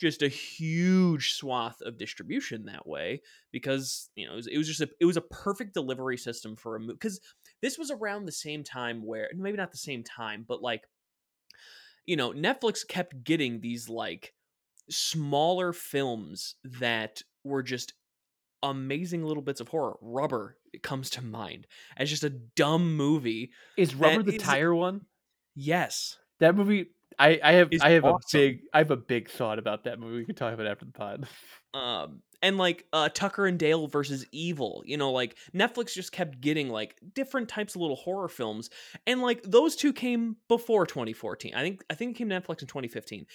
just a huge swath of distribution that way because you know it was, it was just a it was a perfect delivery system for a movie because this was around the same time where maybe not the same time but like you know netflix kept getting these like smaller films that were just amazing little bits of horror rubber comes to mind as just a dumb movie Is Rubber the is- Tire one? yes That movie I, I have I have awesome. a big I have a big thought about that movie. We can talk about it after the pod. um and like uh tucker and dale versus evil you know like netflix just kept getting like different types of little horror films and like those two came before 2014 i think i think it came to netflix in 2015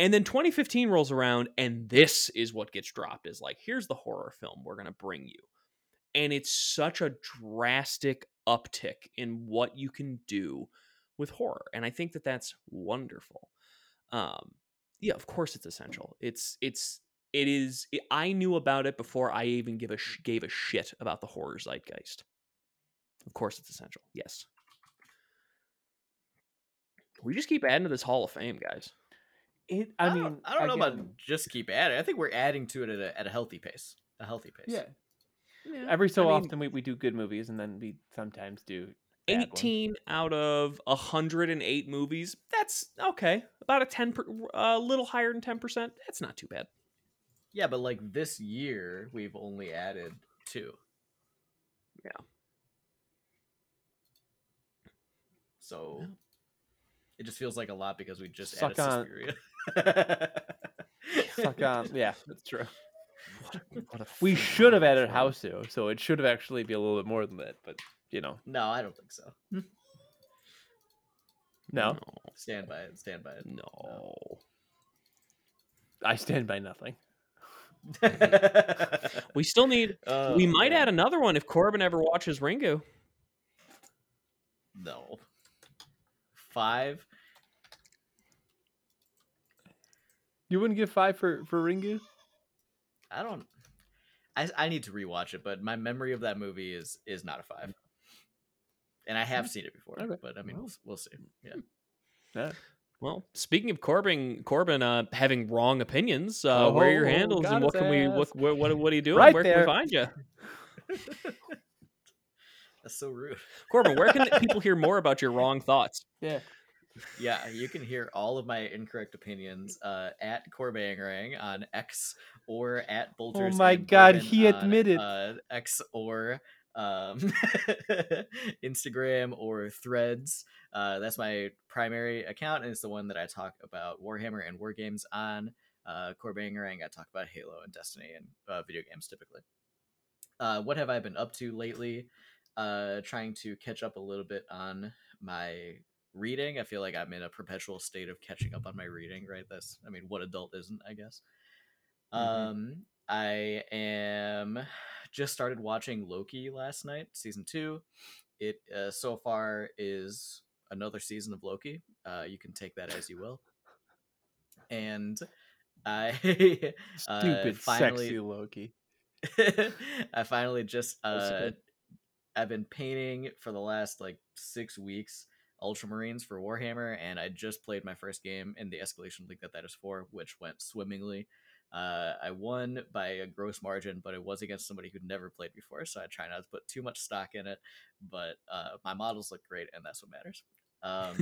and then 2015 rolls around and this is what gets dropped is like here's the horror film we're gonna bring you and it's such a drastic uptick in what you can do with horror and i think that that's wonderful um yeah of course it's essential it's it's it is. It, I knew about it before I even give a sh- gave a shit about the horror zeitgeist. Of course, it's essential. Yes. We just keep adding to this Hall of Fame, guys. It. I, I, mean, don't, I don't know about again, just keep adding. I think we're adding to it at a, at a healthy pace. A healthy pace. Yeah. Yeah, Every so I mean, often we, we do good movies, and then we sometimes do bad ones. 18 out of 108 movies. That's okay. About a 10 per, a little higher than 10%. That's not too bad. Yeah, but like this year, we've only added two. Yeah. So Yeah. it just feels like a lot because we just Suck added on- Suspiria. Suck on. Yeah, that's true. What a, what a We should have added wonderful- Hausu, so it should have actually be a little bit more than that. But you know, no, I don't think so. no, Stand by it. Stand by it. No. I stand by nothing. We still need. Uh, we might yeah. add another one if Corbin ever watches Ringu. No. Five. You wouldn't give five for for Ringu? I don't. I I need to rewatch it, but my memory of that movie is is not a five. And I have seen it before, Okay. but I mean, Well. we'll, we'll see. Yeah. Yeah. Well, speaking of Corbin, Corbin uh, having wrong opinions, uh, where are your Oh, handles got and what his can we ass. what what what, what are you doing? Right where there. can we find you, That's so rude. Corbin? Where can people hear more about your wrong thoughts? Yeah. Yeah, you can hear all of my incorrect opinions uh, at Corbangarang on X or at Bolters. Oh my God, he on, admitted. uh, X or um, Instagram or Threads. Uh, that's my primary account, and it's the one that I talk about Warhammer and War Games on. Uh, Corbangarang, I talk about Halo and Destiny and uh, video games typically. Uh, what have I been up to lately? Uh, trying to catch up a little bit on my reading. I feel like I'm in a perpetual state of catching up on my reading, right? That's I mean, what adult isn't, I guess. Mhm. Um I am just started watching Loki last night, season 2. It uh, so far is another season of Loki. Uh you can take that as you will. And I uh, Stupid, finally sexy Loki. I finally just uh. I've been painting for the last like six weeks Ultramarines for Warhammer, and I just played my first game in the Escalation League that that is for, which went swimmingly. Uh, I won by a gross margin, but it was against somebody who'd never played before, so I try not to put too much stock in it. But uh, my models look great, and that's what matters. Um,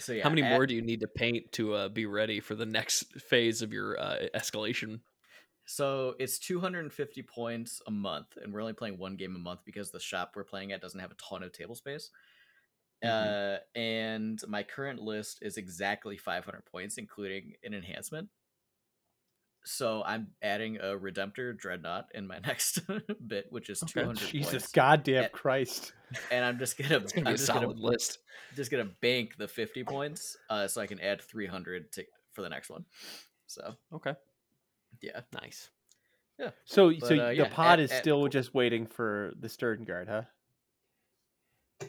so yeah, How many at- more do you need to paint to uh, be ready for the next phase of your uh, escalation? So it's 250 points a month, and we're only playing one game a month because the shop we're playing at doesn't have a ton of table space. Uh, and my current list is exactly 500 points, including an enhancement. So I'm adding a Redemptor Dreadnought in my next bit, which is Okay. 200 Jesus, goddamn at- Christ! And I'm just gonna, It's gonna be I'm a just solid gonna, list. just gonna bank the 50 points, uh, so I can add 300 to, for the next one. So Okay, yeah, nice. Yeah. So, But, so uh, the yeah, pod at- is at- still just waiting for the Sternguard, huh?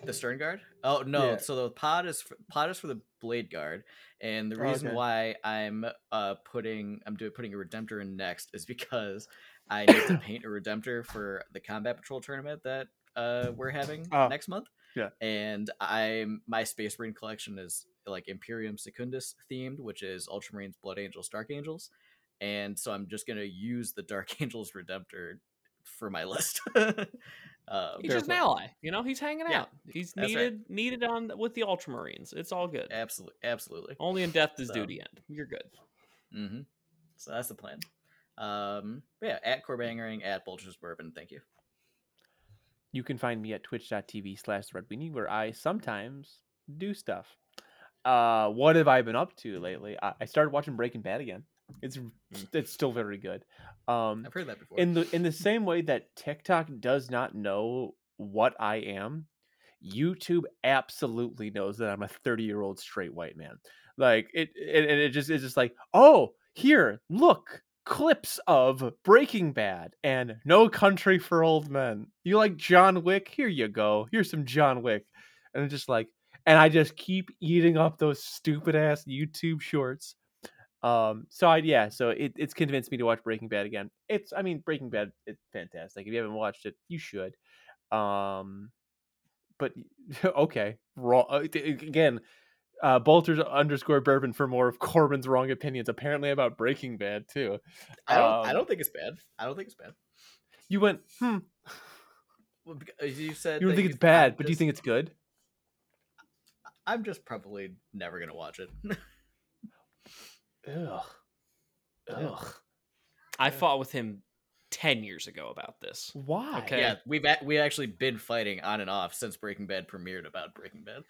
The Sternguard? Oh no! Yeah. So the pod is for, pod is for the Bladeguard, and the Oh, reason okay. why I'm uh putting I'm doing putting a redemptor in next is because I need to paint a redemptor for the combat patrol tournament that uh we're having Oh, next month. yeah. and I'm my Space Marine collection is like Imperium Secundus themed, which is Ultramarines, Blood Angels, Dark Angels, and so I'm just gonna use the Dark Angels redemptor for my list. um, He's just an ally. You know, he's hanging Yeah, out. He's that's right. needed needed on with the Ultramarines. It's all good. absolutely, absolutely. Only in death does So- duty end. You're good. Mm-hmm. So that's the plan. Um, but yeah, at Corbangarang, at Bolters Bourbon. Thank you. You can find me at twitch.tv slash redweenie where I sometimes do stuff. Uh, what have I been up to lately? I, I started watching Breaking Bad again. It's it's still very good. Um, I've heard that before. in the in the same way that TikTok does not know what I am, YouTube absolutely knows that I'm a 30 year old straight white man. Like it, it, and it just it's just like, oh, here, look, clips of Breaking Bad and No Country for Old Men. You like John Wick? Here you go. Here's some John Wick, and it's just like, and I just keep eating up those stupid ass YouTube shorts. Um, so I yeah, so it, it's convinced me to watch Breaking Bad again. It's I mean Breaking Bad, it's fantastic. If you haven't watched it, you should. Um, but okay, wrong uh, again. Uh, Bolters underscore bourbon for more of Corbin's wrong opinions. Apparently about Breaking Bad too. I don't. I Um, don't think it's bad. I don't think it's bad. You went hmm. Well, You said You don't think it's bad, but do you think it's good? I'm just probably never gonna watch it. Ugh. Ugh. I Yeah. fought with him ten years ago about this. Why? Okay. Yeah, we've a- we actually been fighting on and off since Breaking Bad premiered about Breaking Bad.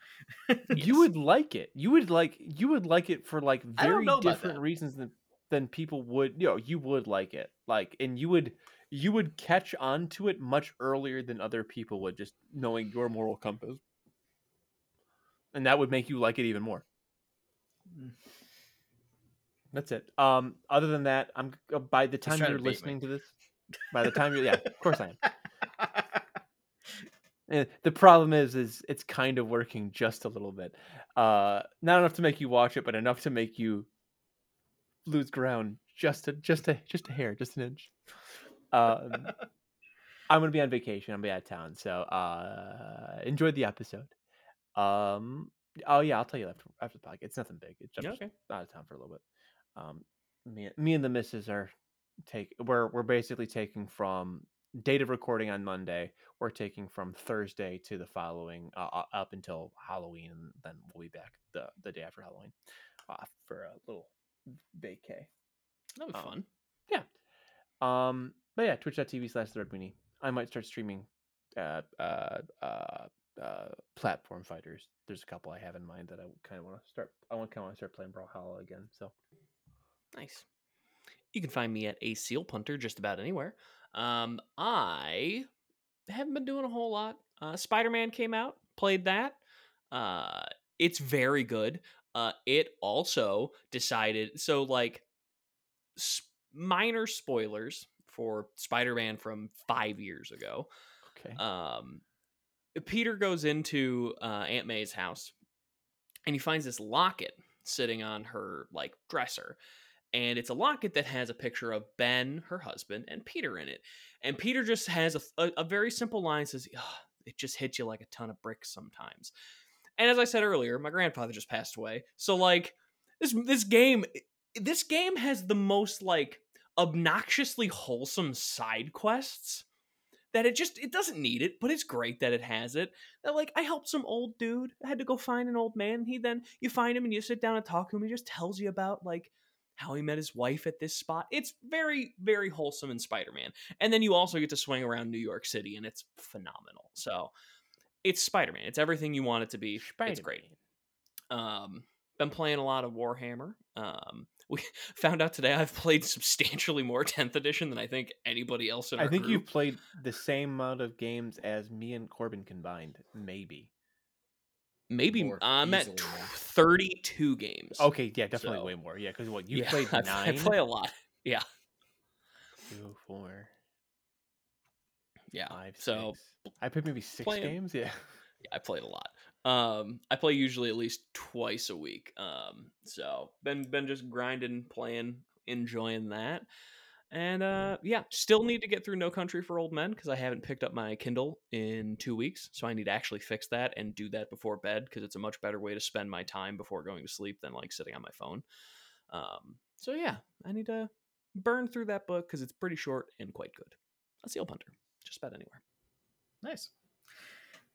You would like it. You would like you would like it for like very different reasons than than people would. You know, you would like it. Like and you would you would catch on to it much earlier than other people would just knowing your moral compass. And that would make you like it even more. Mm. That's it. Um other than that, I'm uh, by the time you're to bait me. listening to this, by the time you're yeah, of course I am. And the problem is, is it's kind of working just a little bit. Uh, not enough to make you watch it, but enough to make you lose ground just a just a just a hair, just an inch. Um, I'm gonna be on vacation. I'm gonna be out of town, so uh, enjoy the episode. Um, oh yeah, I'll tell you after after the podcast. It's nothing big. It's I'm Yeah, just okay. out of town for a little bit. Um, me me and the missus are take we're we're basically taking from date of recording on Monday. We're taking from Thursday to the following uh, uh, up until Halloween, and then we'll be back the the day after Halloween uh, for a little vacay. That'd be Um, fun. Yeah. Um, but yeah, twitch.tv slash redweenie. I might start streaming uh, uh, uh, uh, platform fighters. There's a couple I have in mind that I kind of want to start. I want kind of want to start playing Brawlhalla again. So Nice. You can find me at a seal punter just about anywhere. Um, I haven't been doing a whole lot. Uh, Spider Man came out, played that. Uh, it's very good. Uh, it also decided so like s- minor spoilers for Spider Man from five years ago. okay, um, Peter goes into uh, Aunt May's house and he finds this locket sitting on her like dresser. And it's a locket that has a picture of Ben, her husband, and Peter in it. And Peter just has a, a, a very simple line says, "Ugh, It just hits you like a ton of bricks sometimes. And as I said earlier, my grandfather just passed away. So, like, this, this game, this game has the most, like, obnoxiously wholesome side quests that it just it doesn't need it but it's great that it has it that like i helped some old dude i had to go find an old man he then you find him and you sit down and talk to him he just tells you about like how he met his wife at this spot. It's very very wholesome in spider-man. And then you also get to swing around new york city and it's phenomenal. So it's spider-man. It's everything you want it to be. It's great. Um been playing a lot of warhammer. Um we found out today i've played substantially more 10th edition than i think anybody else in our I think group. you've played the same amount of games as me and Corbin combined, maybe. Maybe More, I'm at easily more. 32 games. Okay, yeah, definitely So- way more. Yeah, because what you yeah, played nine, I play a lot. Yeah, two, four, yeah. five, so six. I played maybe six playing- games. Yeah. yeah, I played a lot. Um, I play usually at least twice a week. Um, so been been just grinding, playing, enjoying that. And uh, yeah, still need to get through No Country for Old Men because I haven't picked up my Kindle in two weeks. So I need to actually fix that and do that before bed because it's a much better way to spend my time before going to sleep than like sitting on my phone. Um, so yeah, I need to burn through that book because it's pretty short and quite good. A Seal Punter, just about anywhere. Nice.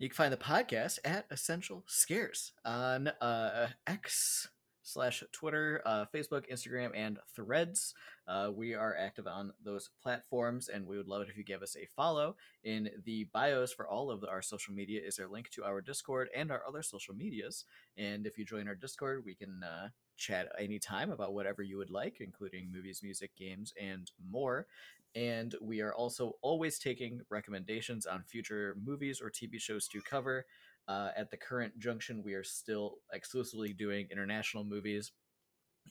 You can find the podcast at Essential Scares on uh, X slash Twitter, uh, Facebook, Instagram, and Threads. Uh, we are active on those platforms, and we would love it if you give us a follow. In the bios for all of our social media is a link to our Discord and our other social medias. And if you join our Discord, we can uh, chat anytime about whatever you would like, including movies, music, games, and more. And we are also always taking recommendations on future movies or TV shows to cover. Uh, at the current junction, we are still exclusively doing international movies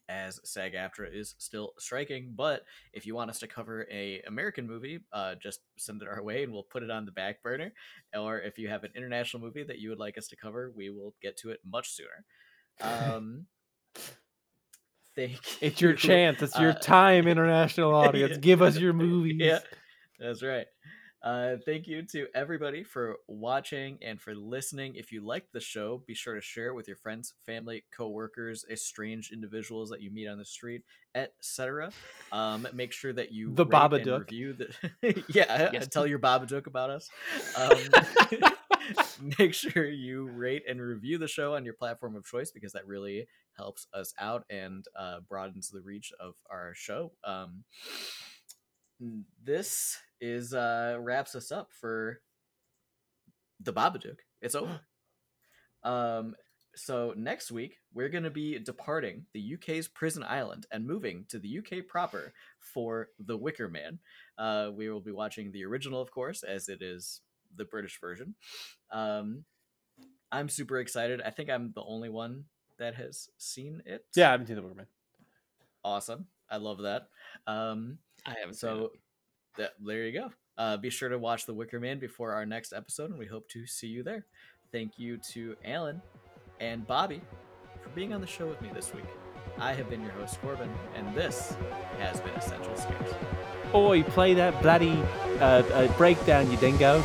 as SAG AFTRA is still striking. But if you want us to cover a American movie, uh, just send it our way and we'll put it on the back burner. Or if you have an international movie that you would like us to cover, we will get to it much sooner. Um, thank It's your you, chance. It's your uh, time, international audience. Give us your movies. Yeah, that's right. Uh, thank you to everybody for watching and for listening. If you liked the show, be sure to share it with your friends, family, coworkers, estranged individuals that you meet on the street, etc. Um, make sure that you The Babadook. review the yeah. Yes. Tell your Babadook about us. Um, make sure you rate and review the show on your platform of choice because that really helps us out and uh, broadens the reach of our show. Um, this is uh wraps us up for the Babadook. It's over. um so next week we're going to be departing the UK's prison island and moving to the UK proper for The Wicker Man. Uh we will be watching the original of course as it is the British version. Um I'm super excited. I think I'm the only one that has seen it. Yeah, I haven't seen the Wicker Man. Awesome. I love that. Um I haven't so that, there you go. Uh, be sure to watch The Wicker Man before our next episode, and we hope to see you there. Thank you to Alan and Bobby for being on the show with me this week. I have been your host, Corbin, and this has been Essential Scares. Oi, play that bloody uh, uh, breakdown, you dingo.